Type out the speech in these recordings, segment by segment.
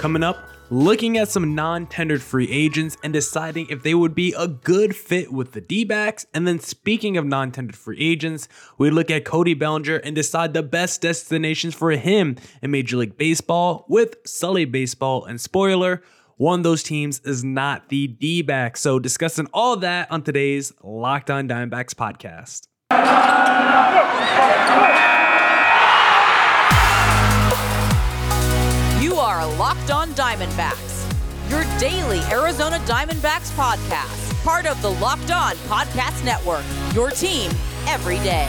Coming up, looking at some non tendered free agents and deciding if they would be a good fit with the D backs. And then, speaking of non tendered free agents, we look at Cody Bellinger and decide the best destinations for him in Major League Baseball with Sully Baseball. And spoiler, one of those teams is not the D backs. So, discussing all that on today's Locked On Diamondbacks podcast. Diamondbacks, your daily Arizona Diamondbacks podcast, part of the Locked On Podcast Network, your team every day.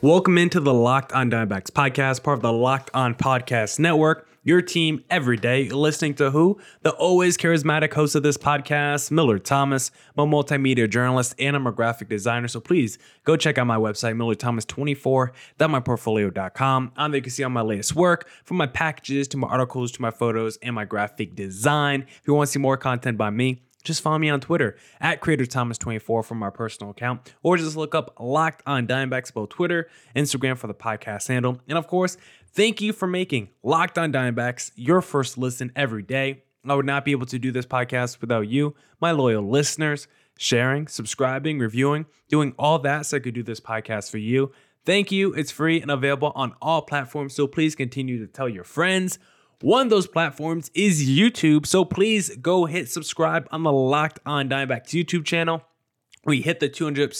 Welcome into the Locked On Diamondbacks podcast, part of the Locked On Podcast Network. Your team every day. Listening to who? The always charismatic host of this podcast, Miller Thomas. I'm a multimedia journalist and I'm a graphic designer. So please go check out my website, millardthomas24.myportfolio.com. On there you can see all my latest work, from my packages to my articles to my photos and my graphic design. If you want to see more content by me, just follow me on Twitter at CreatorThomas24 for my personal account, or just look up Locked on Diamondbacks, both Twitter, Instagram for the podcast handle. And of course, thank you for making Locked on Diamondbacks your first listen every day. I would not be able to do this podcast without you, my loyal listeners, sharing, subscribing, reviewing, doing all that so I could do this podcast for you. Thank you. It's free and available on all platforms, so please continue to tell your friends. One of those platforms is YouTube, so please go hit subscribe on the Locked On Diamondbacks YouTube channel. We hit the 200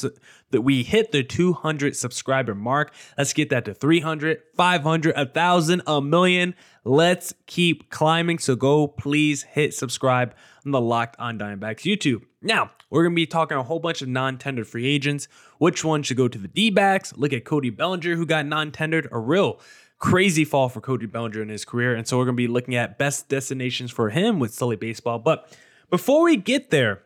that we hit the 200 subscriber mark. Let's get that to 300, 500, 1000, a million. Let's keep climbing. So go please hit subscribe on the Locked On Diamondbacks YouTube. Now, we're going to be talking a whole bunch of non-tendered free agents. Which one should go to the D-backs? Look at Cody Bellinger who got non-tendered, a real crazy fall for Cody Bellinger in his career. And so we're going to be looking at best destinations for him with Sully Baseball. But before we get there,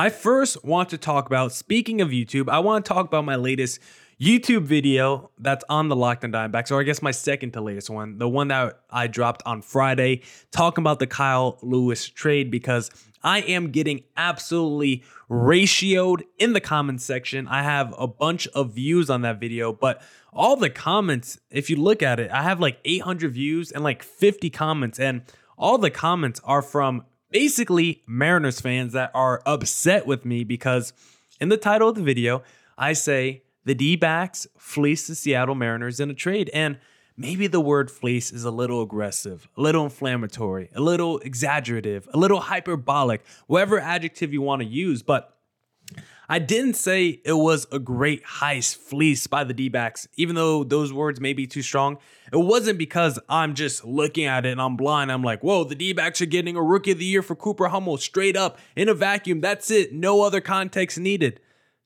I first want to talk about, speaking of YouTube, I want to talk about my latest YouTube video that's on the Locked on Diamondbacks, or I guess my second to latest one, the one that I dropped on Friday, talking about the Kyle Lewis trade because I am getting absolutely ratioed in the comments section. I have a bunch of views on that video, but all the comments, if you look at it, I have like 800 views and like 50 comments, and all the comments are from basically Mariners fans that are upset with me because in the title of the video, I say the D backs fleece the Seattle Mariners in a trade. And maybe the word fleece is a little aggressive, a little inflammatory, a little exaggerative, a little hyperbolic, whatever adjective you want to use. But I didn't say it was a great heist fleece by the D backs, even though those words may be too strong. It wasn't because I'm just looking at it and I'm blind. I'm like, whoa, the D backs are getting a rookie of the year for Cooper Hummel straight up in a vacuum. That's it. No other context needed.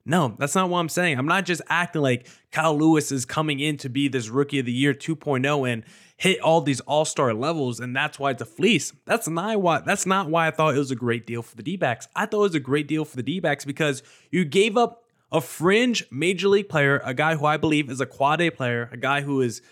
No, that's not what I'm saying. I'm not just acting like Kyle Lewis is coming in to be this rookie of the year 2.0 and hit all these all-star levels and that's why it's a fleece. That's not why that's not why I thought it was a great deal for the D-backs. I thought it was a great deal for the D-backs because you gave up a fringe major league player, a guy who I believe is a quad A player, a guy who is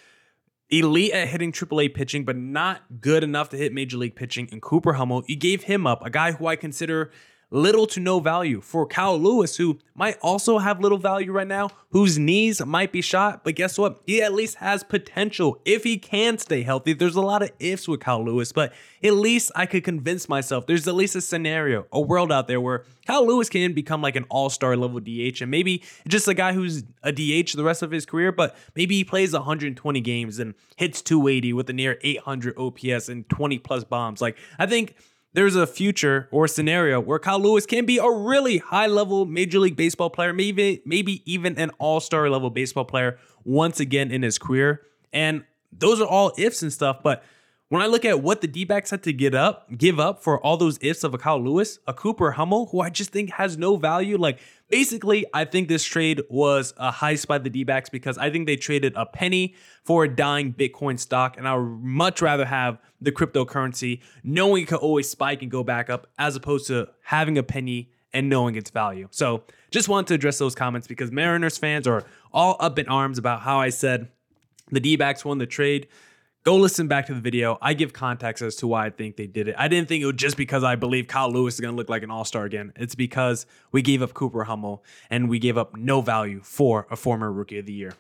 elite at hitting AAA pitching, but not good enough to hit major league pitching And Cooper Hummel. You gave him up, a guy who I consider little to no value for Kyle Lewis, who might also have little value right now, whose knees might be shot. But guess what? He at least has potential if he can stay healthy. There's a lot of ifs with Kyle Lewis, but at least I could convince myself there's at least a scenario, a world out there where Kyle Lewis can become like an all star level DH and maybe just a guy who's a DH the rest of his career, but maybe he plays 120 games and hits 280 with a near 800 OPS and 20 plus bombs. Like, I think there's a future or scenario where Kyle Lewis can be a really high level Major League Baseball player, maybe maybe even an All Star level baseball player once again in his career. And those are all ifs and stuff. But when I look at what the D backs had to get up, give up for all those ifs of a Kyle Lewis, a Cooper Hummel, who I just think has no value, like basically, I think this trade was a heist by the D backs because I think they traded a penny for a dying Bitcoin stock. And I would much rather have the cryptocurrency knowing it could always spike and go back up as opposed to having a penny and knowing its value. So just wanted to address those comments because Mariners fans are all up in arms about how I said the D backs won the trade. Go listen back to the video. I give context as to why I think they did it. I didn't think it was just because I believe Kyle Lewis is going to look like an all star again. It's because we gave up Cooper Hummel and we gave up no value for a former rookie of the year.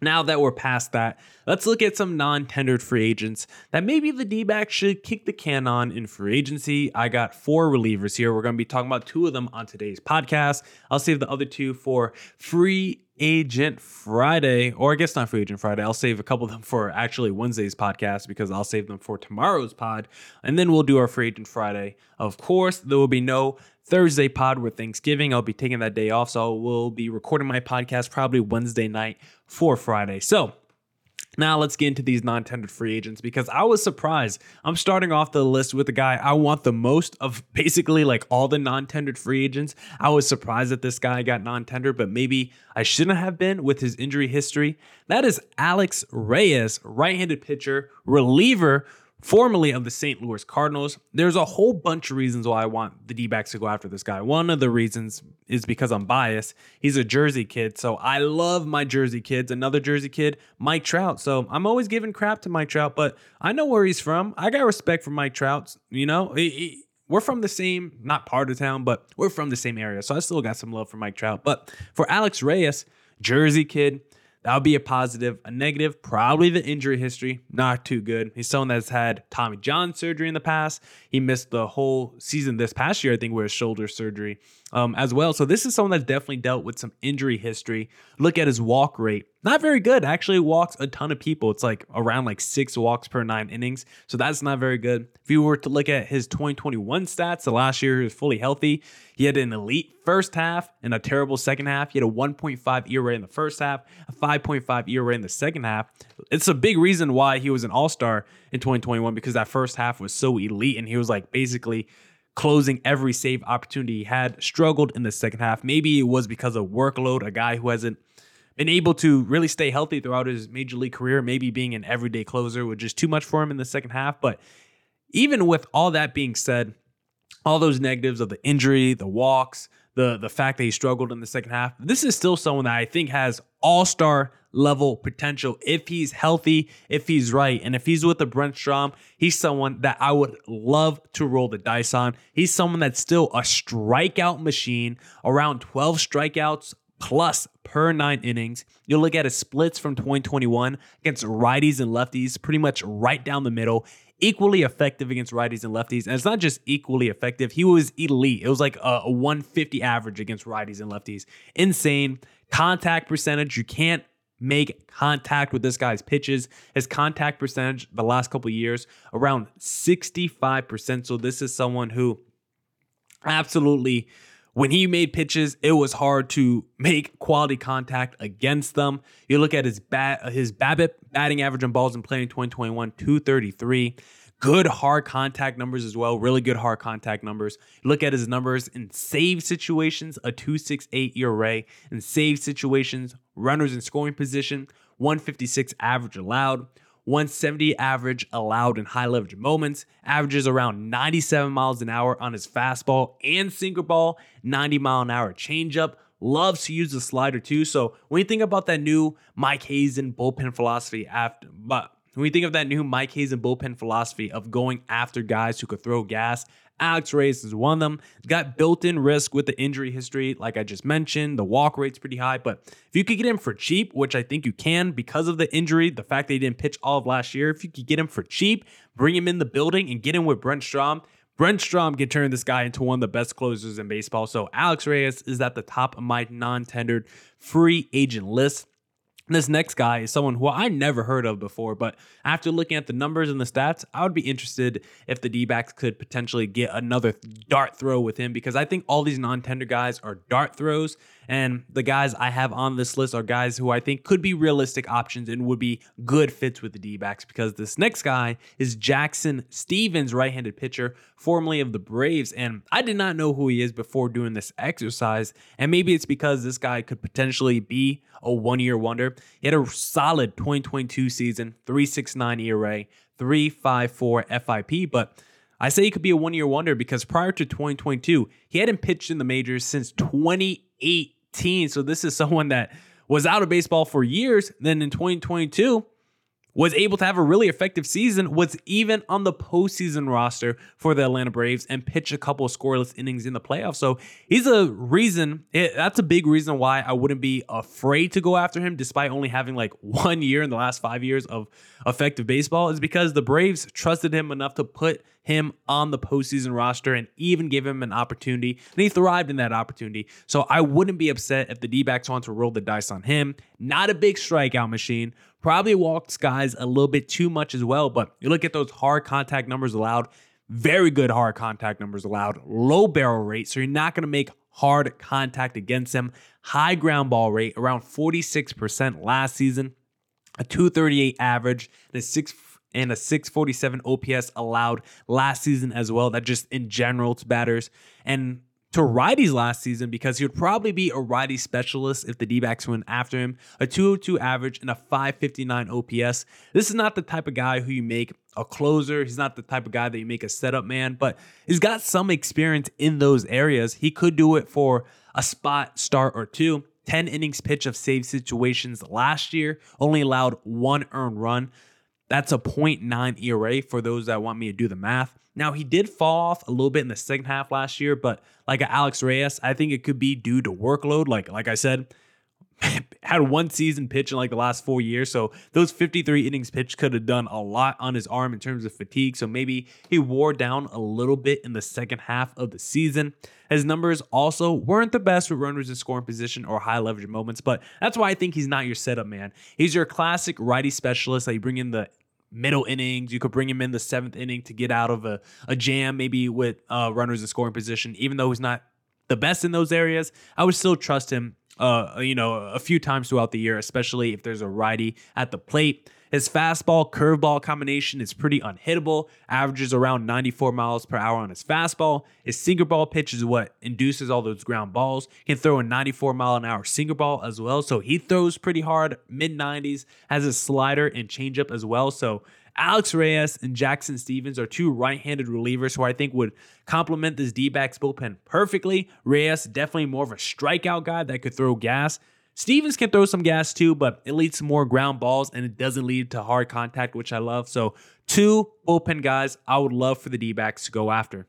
Now that we're past that, let's look at some non tendered free agents that maybe the D backs should kick the can on in free agency. I got four relievers here. We're going to be talking about two of them on today's podcast. I'll save the other two for free agent Friday, or I guess not free agent Friday. I'll save a couple of them for actually Wednesday's podcast because I'll save them for tomorrow's pod. And then we'll do our free agent Friday. Of course, there will be no Thursday pod with Thanksgiving. I'll be taking that day off. So we'll be recording my podcast probably Wednesday night for Friday. So now let's get into these non-tendered free agents because I was surprised. I'm starting off the list with the guy I want the most of basically like all the non-tendered free agents. I was surprised that this guy got non-tendered, but maybe I shouldn't have been with his injury history. That is Alex Reyes, right-handed pitcher, reliever formerly of the St. Louis Cardinals. There's a whole bunch of reasons why I want the D backs to go after this guy. One of the reasons is because I'm biased. He's a Jersey kid, so I love my Jersey kids. Another Jersey kid, Mike Trout. So I'm always giving crap to Mike Trout, but I know where he's from. I got respect for Mike Trout. You know, he, he, we're from the same, not part of town, but we're from the same area. So I still got some love for Mike Trout. But for Alex Reyes, Jersey kid, that would be a positive. A negative, probably the injury history. Not too good. He's someone that's had Tommy John surgery in the past. He missed the whole season this past year, I think, with shoulder surgery um, as well. So this is someone that's definitely dealt with some injury history. Look at his walk rate. Not very good. Actually walks a ton of people. It's like around like six walks per nine innings. So that's not very good. If you were to look at his 2021 stats, the last year he was fully healthy. He had an elite first half and a terrible second half. He had a 1.5 ERA in the first half, a 5.5 ERA in the second half. It's a big reason why he was an all-star in 2021 because that first half was so elite and he was like basically closing every save opportunity he had, struggled in the second half. Maybe it was because of workload, a guy who hasn't been able to really stay healthy throughout his major league career. Maybe being an everyday closer was just too much for him in the second half. But even with all that being said, all those negatives of the injury, the walks, the the fact that he struggled in the second half, this is still someone that I think has all-star level potential if he's healthy, if he's right, and if he's with the Brent Strom, he's someone that I would love to roll the dice on. He's someone that's still a strikeout machine, around 12 strikeouts plus per nine innings. You'll look at his splits from 2021 against righties and lefties, pretty much right down the middle. Equally effective against righties and lefties. And it's not just equally effective, he was elite. It was like a, a 150 average against righties and lefties. Insane. Contact percentage, you can't make contact with this guy's pitches. His contact percentage the last couple years around 65%. So this is someone who absolutely when he made pitches, it was hard to make quality contact against them. You look at his bat his BABIP batting average on balls in play in 2021, 233 good hard contact numbers as well. Really good hard contact numbers. Look at his numbers in save situations, a 268 ERA. In save situations, runners in scoring position, 156 average allowed. 170 average allowed in high leverage moments, averages around 97 miles an hour on his fastball and sinker ball, 90 mile an hour changeup. Loves to use the slider too. So when you think about that new Mike Hazen bullpen philosophy after, but when we think of that new Mike Hazen bullpen philosophy of going after guys who could throw gas, Alex Reyes is one of them. Got built in risk with the injury history, like I just mentioned. The walk rate's pretty high, but if you could get him for cheap, which I think you can because of the injury, the fact that he didn't pitch all of last year, if you could get him for cheap, bring him in the building and get him with Brent Strom, Brent Strom can turn this guy into one of the best closers in baseball. So Alex Reyes is at the top of my non tendered free agent list. This next guy is someone who I never heard of before, but after looking at the numbers and the stats, I would be interested if the D backs could potentially get another dart throw with him because I think all these non tender guys are dart throws. And the guys I have on this list are guys who I think could be realistic options and would be good fits with the D backs because this next guy is Jackson Stephens, right handed pitcher, formerly of the Braves. And I did not know who he is before doing this exercise. And maybe it's because this guy could potentially be a one year wonder. He had a solid 2022 season, 369 ERA, 354 FIP, but I say he could be a one year wonder because prior to 2022, he hadn't pitched in the majors since 2018. So this is someone that was out of baseball for years. Then in 2022, was able to have a really effective season, was even on the postseason roster for the Atlanta Braves and pitch a couple of scoreless innings in the playoffs. So he's a reason, eh, that's a big reason why I wouldn't be afraid to go after him, despite only having like one year in the last five years of effective baseball, is because the Braves trusted him enough to put him on the postseason roster and even give him an opportunity. And he thrived in that opportunity. So I wouldn't be upset if the D backs want to roll the dice on him. Not a big strikeout machine. Probably walks guys a little bit too much as well. But you look at those hard contact numbers allowed, very good hard contact numbers allowed, low barrel rate. So you're not going to make hard contact against him. High ground ball rate, around 46% last season, a 238 average, and a 6 and a 647 OPS allowed last season as well. That just in general to batters. And to righties last season because he would probably be a righty specialist if the D backs went after him. A 202 average and a 559 OPS. This is not the type of guy who you make a closer. He's not the type of guy that you make a setup man, but he's got some experience in those areas. He could do it for a spot start or two. 10 innings pitch of save situations last year, only allowed one earned run. That's a 0.9 ERA for those that want me to do the math. Now, he did fall off a little bit in the second half last year, but like Alex Reyes, I think it could be due to workload. Like, like I said, had one season pitch in like the last four years. So those 53 innings pitch could have done a lot on his arm in terms of fatigue. So maybe he wore down a little bit in the second half of the season. His numbers also weren't the best with runners in scoring position or high leverage moments, but that's why I think he's not your setup man. He's your classic righty specialist that you bring in the middle innings. You could bring him in the seventh inning to get out of a, a jam, maybe with uh, runners in scoring position. Even though he's not the best in those areas, I would still trust him. Uh, you know, a few times throughout the year, especially if there's a righty at the plate. His fastball curveball combination is pretty unhittable, averages around 94 miles per hour on his fastball. His sinker ball pitch is what induces all those ground balls. He can throw a 94 mile an hour sinker ball as well. So he throws pretty hard, mid 90s, has a slider and changeup as well. So Alex Reyes and Jackson Stephens are two right handed relievers who I think would complement this D backs bullpen perfectly. Reyes, definitely more of a strikeout guy that could throw gas. Stephens can throw some gas too, but it leads to more ground balls and it doesn't lead to hard contact, which I love. So, two bullpen guys I would love for the D backs to go after.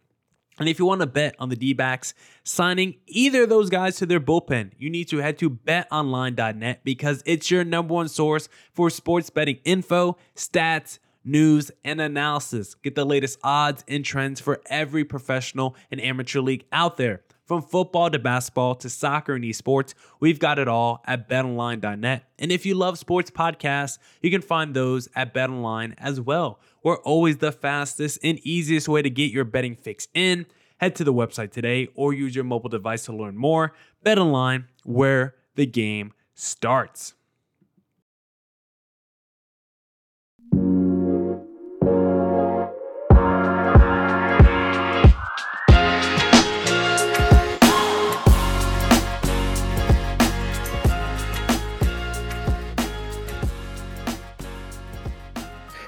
And if you want to bet on the D backs signing either of those guys to their bullpen, you need to head to betonline.net because it's your number one source for sports betting info, stats, news, and analysis. Get the latest odds and trends for every professional and amateur league out there. From football to basketball to soccer and esports, we've got it all at betonline.net. And if you love sports podcasts, you can find those at betonline as well. We're always the fastest and easiest way to get your betting fix in. Head to the website today or use your mobile device to learn more. BetOnline, where the game starts.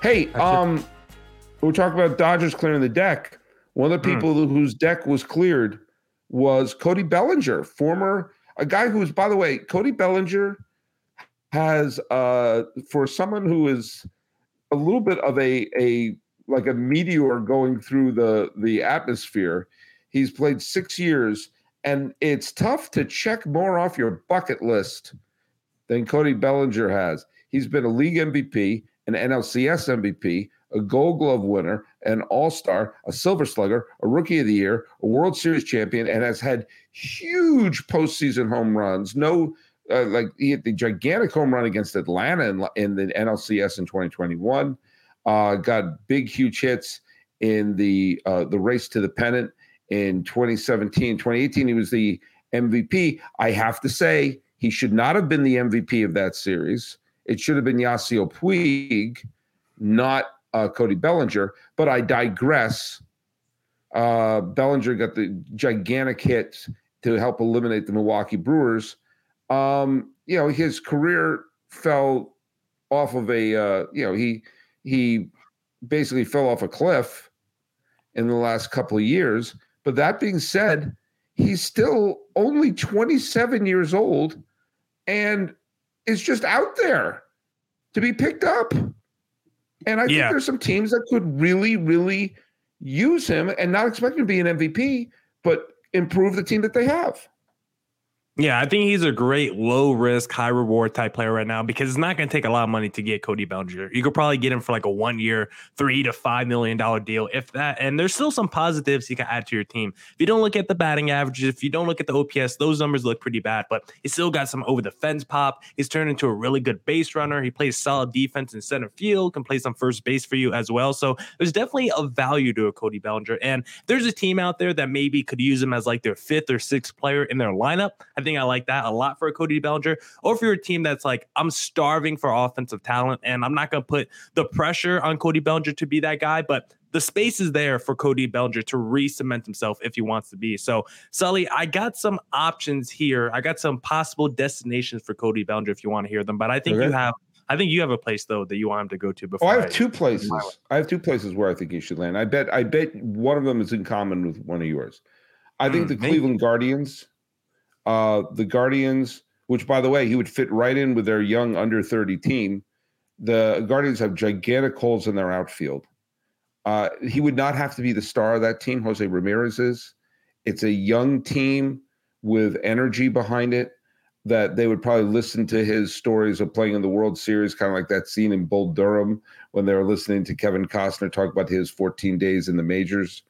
Hey, um, we're talking about Dodgers clearing the deck. One of the hmm. people mm. whose deck was cleared was Cody Bellinger, former a guy who is, by the way, Cody Bellinger has uh for someone who is a little bit of a a like a meteor going through the the atmosphere. He's played six years, and it's tough to check more off your bucket list than Cody Bellinger has. He's been a league MVP an NLCS MVP, a Gold Glove winner, an All Star, a Silver Slugger, a Rookie of the Year, a World Series champion, and has had huge postseason home runs. No, uh, like he hit the gigantic home run against Atlanta in, in the NLCS in 2021. Uh, got big, huge hits in the uh, the race to the pennant in 2017, 2018. He was the MVP. I have to say, he should not have been the MVP of that series. It should have been Yasiel Puig, not uh, Cody Bellinger. But I digress. Uh, Bellinger got the gigantic hit to help eliminate the Milwaukee Brewers. Um, you know, his career fell off of a, uh, you know, he he basically fell off a cliff in the last couple of years. But that being said, he's still only 27 years old and is just out there to be picked up. And I think there's some teams that could really, really use him and not expect him to be an MVP, but improve the team that they have. Yeah, I think he's a great low risk, high reward type player right now because it's not going to take a lot of money to get Cody Bellinger. You could probably get him for like a one year, three to five million dollar deal, if that. And there's still some positives you can add to your team. If you don't look at the batting averages, if you don't look at the OPS, those numbers look pretty bad, but he's still got some over the fence pop. He's turned into a really good base runner. He plays solid defense in center field, can play some first base for you as well. So there's definitely a value to a Cody Bellinger. And there's a team out there that maybe could use him as like their fifth or sixth player in their lineup. I think I like that a lot for a Cody Bellinger. Or if you're a team that's like, I'm starving for offensive talent and I'm not going to put the pressure on Cody Bellinger to be that guy, but the space is there for Cody Bellinger to re-cement himself if he wants to be. So, Sully, I got some options here. I got some possible destinations for Cody Bellinger if you want to hear them. But I think you have, I think you have a place though that you want him to go to Oh, before. I have two places. I have two places where I think he should land. I bet. I bet one of them is in common with one of yours. I think Hmm, the maybe. Cleveland Guardians. Uh, the Guardians, which by the way, he would fit right in with their young under thirty team. The Guardians have gigantic holes in their outfield. Uh, he would not have to be the star of that team. Jose Ramirez is. It's a young team with energy behind it that they would probably listen to his stories of playing in the World Series, kind of like that scene in Bull Durham when they were listening to Kevin Costner talk about his 14 days in the majors,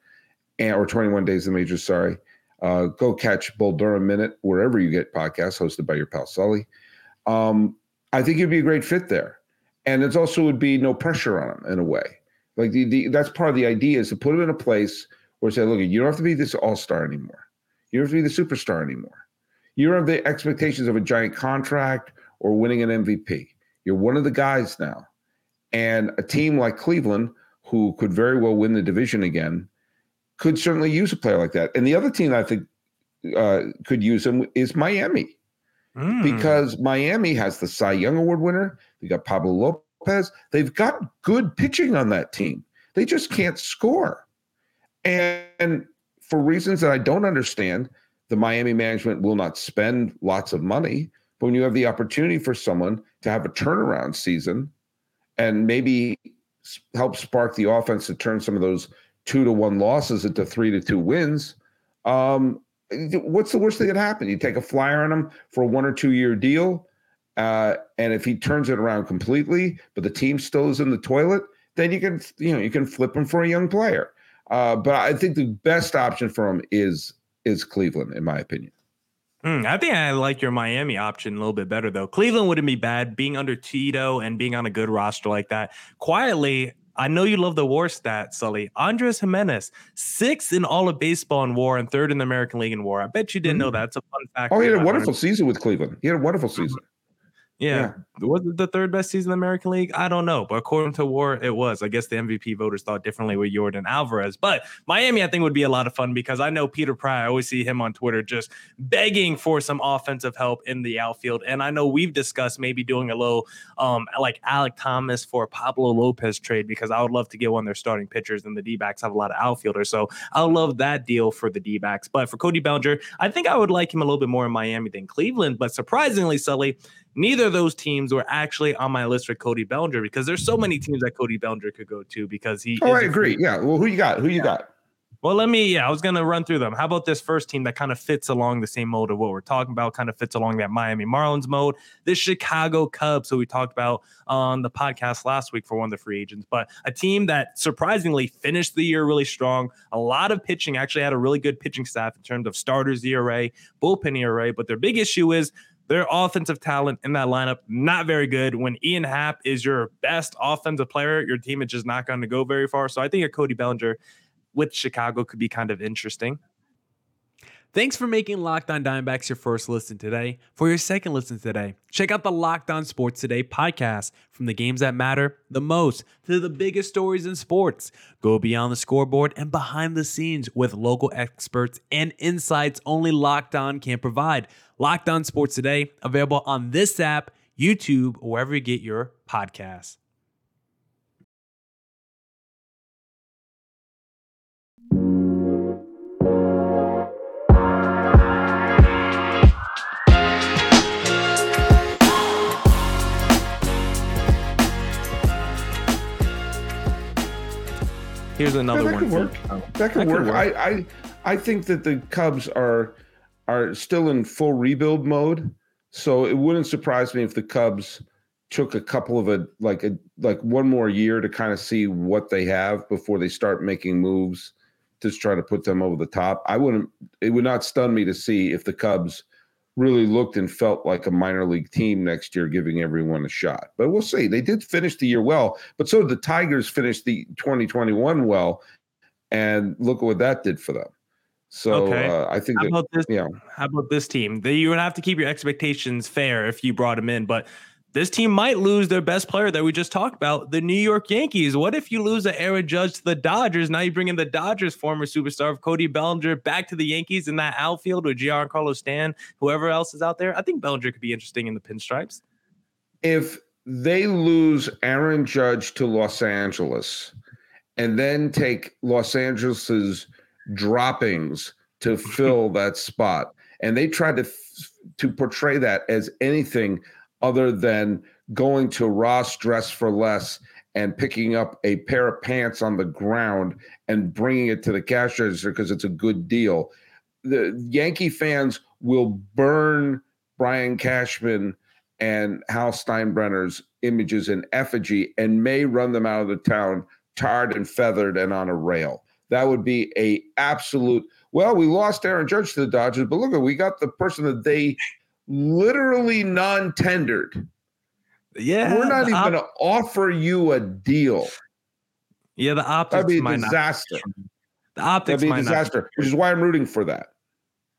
and, or 21 days in the majors. Sorry. Uh, go catch Bull Durham Minute wherever you get podcasts hosted by your pal Sully. Um, I think he'd be a great fit there, and it also would be no pressure on him in a way. Like the, the that's part of the idea is to put him in a place where say, look, you don't have to be this all star anymore. You don't have to be the superstar anymore. You don't have the expectations of a giant contract or winning an MVP. You're one of the guys now. And a team like Cleveland, who could very well win the division again, could certainly use a player like that. And the other team I think uh, could use him is Miami Mm. because Miami has the Cy Young Award winner. They got Pablo Lopez. They've got good pitching on that team. They just can't score. And for reasons that I don't understand, the Miami management will not spend lots of money. But when you have the opportunity for someone to have a turnaround season and maybe help spark the offense to turn some of those two to one losses into three to two wins, um, what's the worst thing that happened? You take a flyer on him for a one or two year deal. Uh, and if he turns it around completely, but the team still is in the toilet, then you can, you know, you can flip him for a young player. Uh, but I think the best option for him is is Cleveland, in my opinion. Hmm, I think I like your Miami option a little bit better though. Cleveland wouldn't be bad being under Tito and being on a good roster like that. Quietly, I know you love the war stat, Sully. Andres Gimenez, sixth in all of baseball in war and third in the American League in war. I bet you didn't know mm. that. It's a fun fact. Oh, he had a wonderful season with Cleveland. He had a wonderful mm-hmm. season. Yeah. Was it the third best season in the American League? I don't know. But according to War, it was. I guess the MVP voters thought differently with Yordan Alvarez. But Miami, I think, would be a lot of fun because I know Peter Pry. I always see him on Twitter just begging for some offensive help in the outfield. And I know we've discussed maybe doing a little um like Alek Thomas for Pablo Lopez trade because I would love to get one of their starting pitchers and the D backs have a lot of outfielders. So I love that deal for the D backs. But for Cody Bellinger, I think I would like him a little bit more in Miami than Cleveland. But surprisingly, Sully, neither of those teams were actually on my list for Cody Bellinger because there's so many teams that Cody Bellinger could go to because he. Oh, I agree. Yeah. Well, who you got? Who you got? Well, let me. Yeah, I was gonna run through them. How about this first team that kind of fits along the same mode of what we're talking about? Kind of fits along that Miami Marlins mode. The Chicago Cubs, who we talked about on the podcast last week for one of the free agents, but a team that surprisingly finished the year really strong. A lot of pitching. Actually, had a really good pitching staff in terms of starters ERA, bullpen ERA. But their big issue is their offensive talent in that lineup not very good. When Ian Happ is your best offensive player, your team is just not going to go very far. So I think a Cody Bellinger with Chicago could be kind of interesting. Thanks for making Locked On Diamondbacks your first listen today. For your second listen today, check out the Locked On Sports Today podcast. From the games that matter the most to the biggest stories in sports, go beyond the scoreboard and behind the scenes with local experts and insights only Locked On can provide. Locked On Sports Today, available on this app, YouTube, or wherever you get your podcasts. Here's another Yeah, that one. could work. oh, That could That could work. work. I, I I think that the Cubs are are still in full rebuild mode, so it wouldn't surprise me if the Cubs took a couple of a like a like one more year to kind of see what they have before they start making moves to try to put them over the top. I wouldn't. It would not stun me to see if the Cubs really looked and felt like a minor league team next year, giving everyone a shot. But we'll see. They did finish the year well, but so did the Tigers finished the 2021 well, and look at what that did for them. So Okay. uh, I think How that about this? you know How about this team? They, you would have to keep your expectations fair if you brought them in, but this team might lose their best player that we just talked about, the New York Yankees. What if you lose the Aaron Judge to the Dodgers? Now you bring in the Dodgers' former superstar of Cody Bellinger back to the Yankees in that outfield with Giancarlo Stan, whoever else is out there. I think Bellinger could be interesting in the pinstripes. if they lose Aaron Judge to Los Angeles and then take Los Angeles's droppings to fill that spot, and they try to to portray that as anything other than going to Ross Dress for Less and picking up a pair of pants on the ground and bringing it to the cash register because it's a good deal. The Yankee fans will burn Brian Cashman and Hal Steinbrenner's images in effigy and may run them out of the town tarred and feathered and on a rail. That would be a absolute. Well, we lost Aaron Judge to the Dodgers, but look, at we got the person that they literally non-tendered. Yeah, We're not even op- going to offer you a deal. yeah, the optics That'd be a might not. disaster. The optics That'd be a disaster, which is why I'm rooting for that.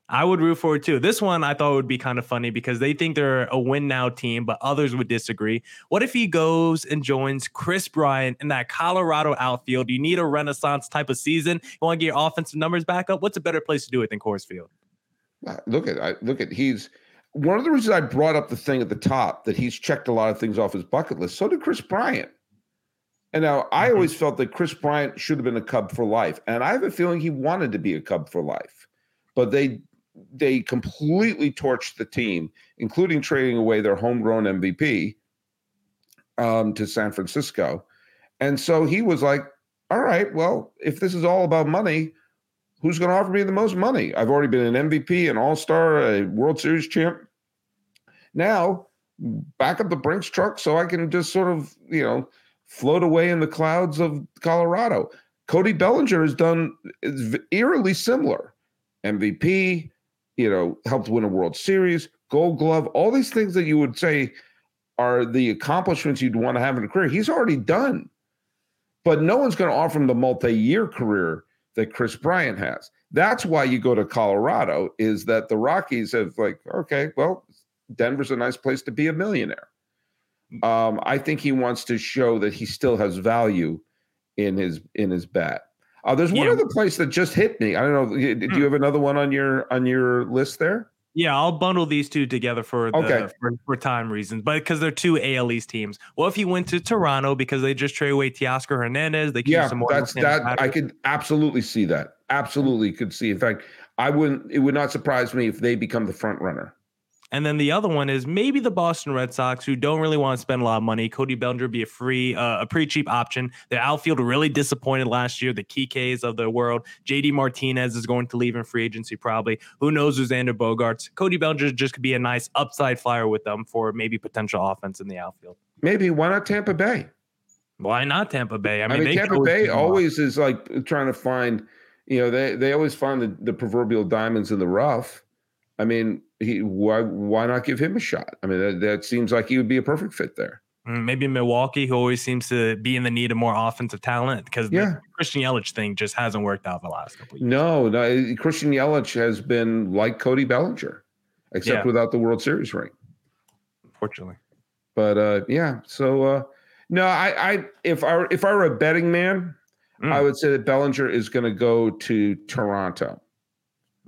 I would root for it too. This one I thought would be kind of funny because they think they're a win now team, but others would disagree. What if he goes and joins Kris Bryant in that Colorado outfield? You need a renaissance type of season. You want to get your offensive numbers back up? What's a better place to do it than Coors Field? Uh, Look at I look at he's one of the reasons I brought up the thing at the top that he's checked a lot of things off his bucket list. So did Kris Bryant. And now I Mhm. always felt that Kris Bryant should have been a Cub for life, and I have a feeling he wanted to be a Cub for life, but they they completely torched the team, including trading away their homegrown MVP um, to San Francisco, and so he was like, "All right, well, if this is all about money." Who's going to offer me the most money? I've already been an MVP, an All Star, a World Series champ. Now, back up the Brinks truck so I can just sort of, you know, float away in the clouds of Colorado. Cody Bellinger has done eerily similar. MVP, you know, helped win a World Series, Gold Glove, all these things that you would say are the accomplishments you'd want to have in a career. He's already done. But no one's going to offer him the multi-year career that Kris Bryant has. That's why you go to Colorado is that the Rockies have like, okay, well, Denver's a nice place to be a millionaire. Um, I think he wants to show that he still has value in his in his bat. Uh, there's one Yeah. other place that just hit me. I don't know. Do Hmm. you have another one on your on your list there? Yeah, I'll bundle these two together for the, Okay. for, for time reasons, but because they're two AL East teams. Well, if he went to Toronto because they just trade away Teoscar Hernandez, they keep Yeah, some more. that's that. I could absolutely see that. Absolutely could see. In fact, I wouldn't. It would not surprise me if they become the front runner. And then the other one is maybe the Boston Red Sox, who don't really want to spend a lot of money. Cody Bellinger be a free, uh, a pretty cheap option. Their outfield really disappointed last year. The Kikes of the world. JD Martinez is going to leave in free agency probably. Who knows who's Xander Bogaerts? Cody Bellinger just could be a nice upside flyer with them for maybe potential offense in the outfield. Maybe why not Tampa Bay? Why not Tampa Bay? I I mean, mean, they Tampa Bay always is like trying to find, you know, they they always find the, the proverbial diamonds in the rough. I mean, he why why not give him a shot? I mean, that, that seems like he would be a perfect fit there. Mm, Maybe Milwaukee, who always seems to be in the need of more offensive talent because Yeah. the Christian Yelich thing just hasn't worked out the last couple of years. No, no, Christian Yelich has been like Cody Bellinger, except Yeah. without the World Series ring. Unfortunately. But uh, yeah, so uh, no, I, I if I were- if I were a betting man, Mm. I would say that Bellinger is going to go to Toronto.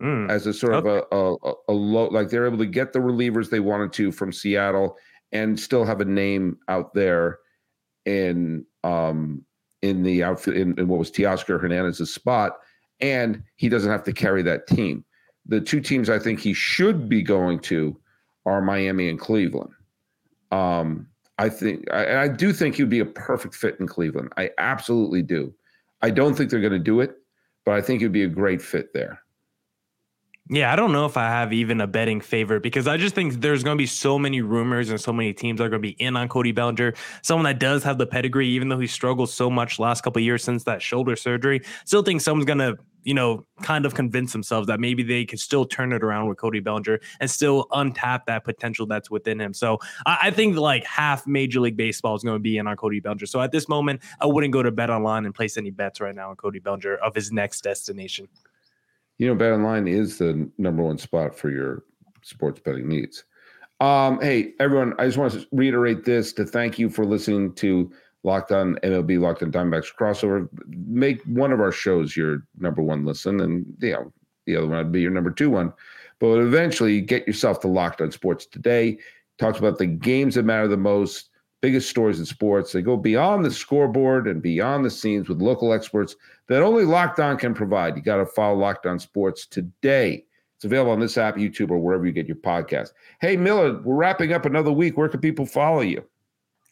Mm. as a sort of a, a, a- low, like they're able to get the relievers they wanted to from Seattle and still have a name out there in um in the outfit in, in what was Teoscar Hernandez's spot, and he doesn't have to carry that team. The two teams I think he should be going to are Miami and Cleveland. Um, I think I, I do think he would be a perfect fit in Cleveland. I absolutely do. I don't think they're going to do it, but I think it'd be a great fit there. Yeah, I don't know if I have even a betting favorite because I just think there's going to be so many rumors and so many teams are going to be in on Cody Bellinger. Someone that does have the pedigree, even though he struggled so much last couple years since that shoulder surgery. Still think someone's going to, you know, kind of convince themselves that maybe they could still turn it around with Cody Bellinger and still untap that potential that's within him. So I, I think like half Major League Baseball is going to be in on Cody Bellinger. So at this moment, I wouldn't go to bet online and place any bets right now on Cody Bellinger of his next destination. You know, Bet Online is the number one spot for your sports betting needs. Um, hey, everyone, I just want to reiterate this to thank you for listening to Locked On MLB, Locked On Diamondbacks crossover. Make one of our shows your number one listen, and you know, the other one would be your number two one. But eventually, get yourself to Locked On Sports today. Talks about the games that matter the most biggest stories in sports. They go beyond the scoreboard and beyond the scenes with local experts that only Locked On can provide. You got to follow Locked On Sports today. It's available on this app, YouTube, or wherever you get your podcast. Hey, Miller, we're wrapping up another week. Where can people follow you?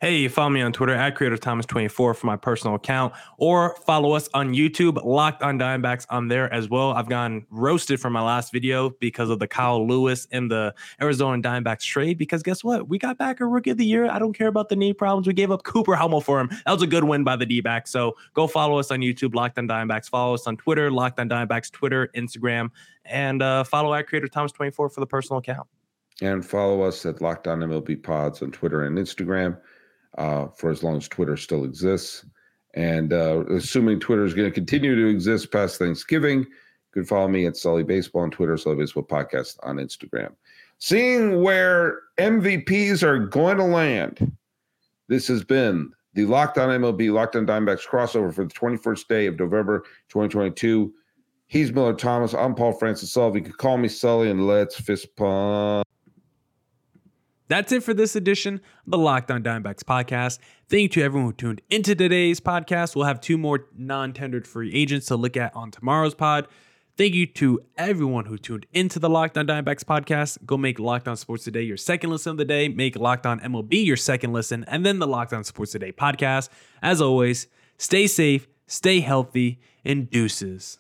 Hey, you follow me on Twitter at Creator Thomas24 for my personal account, or follow us on YouTube, Locked on Diamondbacks on there as well. I've gotten roasted from my last video because of the Kyle Lewis and the Arizona Diamondbacks trade. Because guess what? We got back a rookie of the year. I don't care about the knee problems. We gave up Cooper Hummel for him. That was a good win by the D backs. So go follow us on YouTube, Locked on Diamondbacks. Follow us on Twitter, Locked on Diamondbacks, Twitter, Instagram, and uh, follow at Creator Thomas24 for the personal account. And follow us at Locked on MLB Pods on Twitter and Instagram uh, for as long as Twitter still exists. And uh, assuming Twitter is going to continue to exist past Thanksgiving, you can follow me at Sully Baseball on Twitter, Sully Baseball Podcast on Instagram. Seeing where MVPs are going to land, this has been the Locked On MLB, Locked On Diamondbacks crossover for the 21st day of November 2022. He's Miller Thomas. I'm Paul Francis Sullivan. You can call me Sully and let's fist pump. That's it for this edition of the Locked On Diamondbacks podcast. Thank you to everyone who tuned into today's podcast. We'll have two more non tendered free agents to look at on tomorrow's pod. Thank you to everyone who tuned into the Locked On Diamondbacks podcast. Go make Locked On Sports Today your second listen of the day. Make Locked On MLB your second listen, and then the Locked On Sports Today podcast. As always, stay safe, stay healthy, and deuces.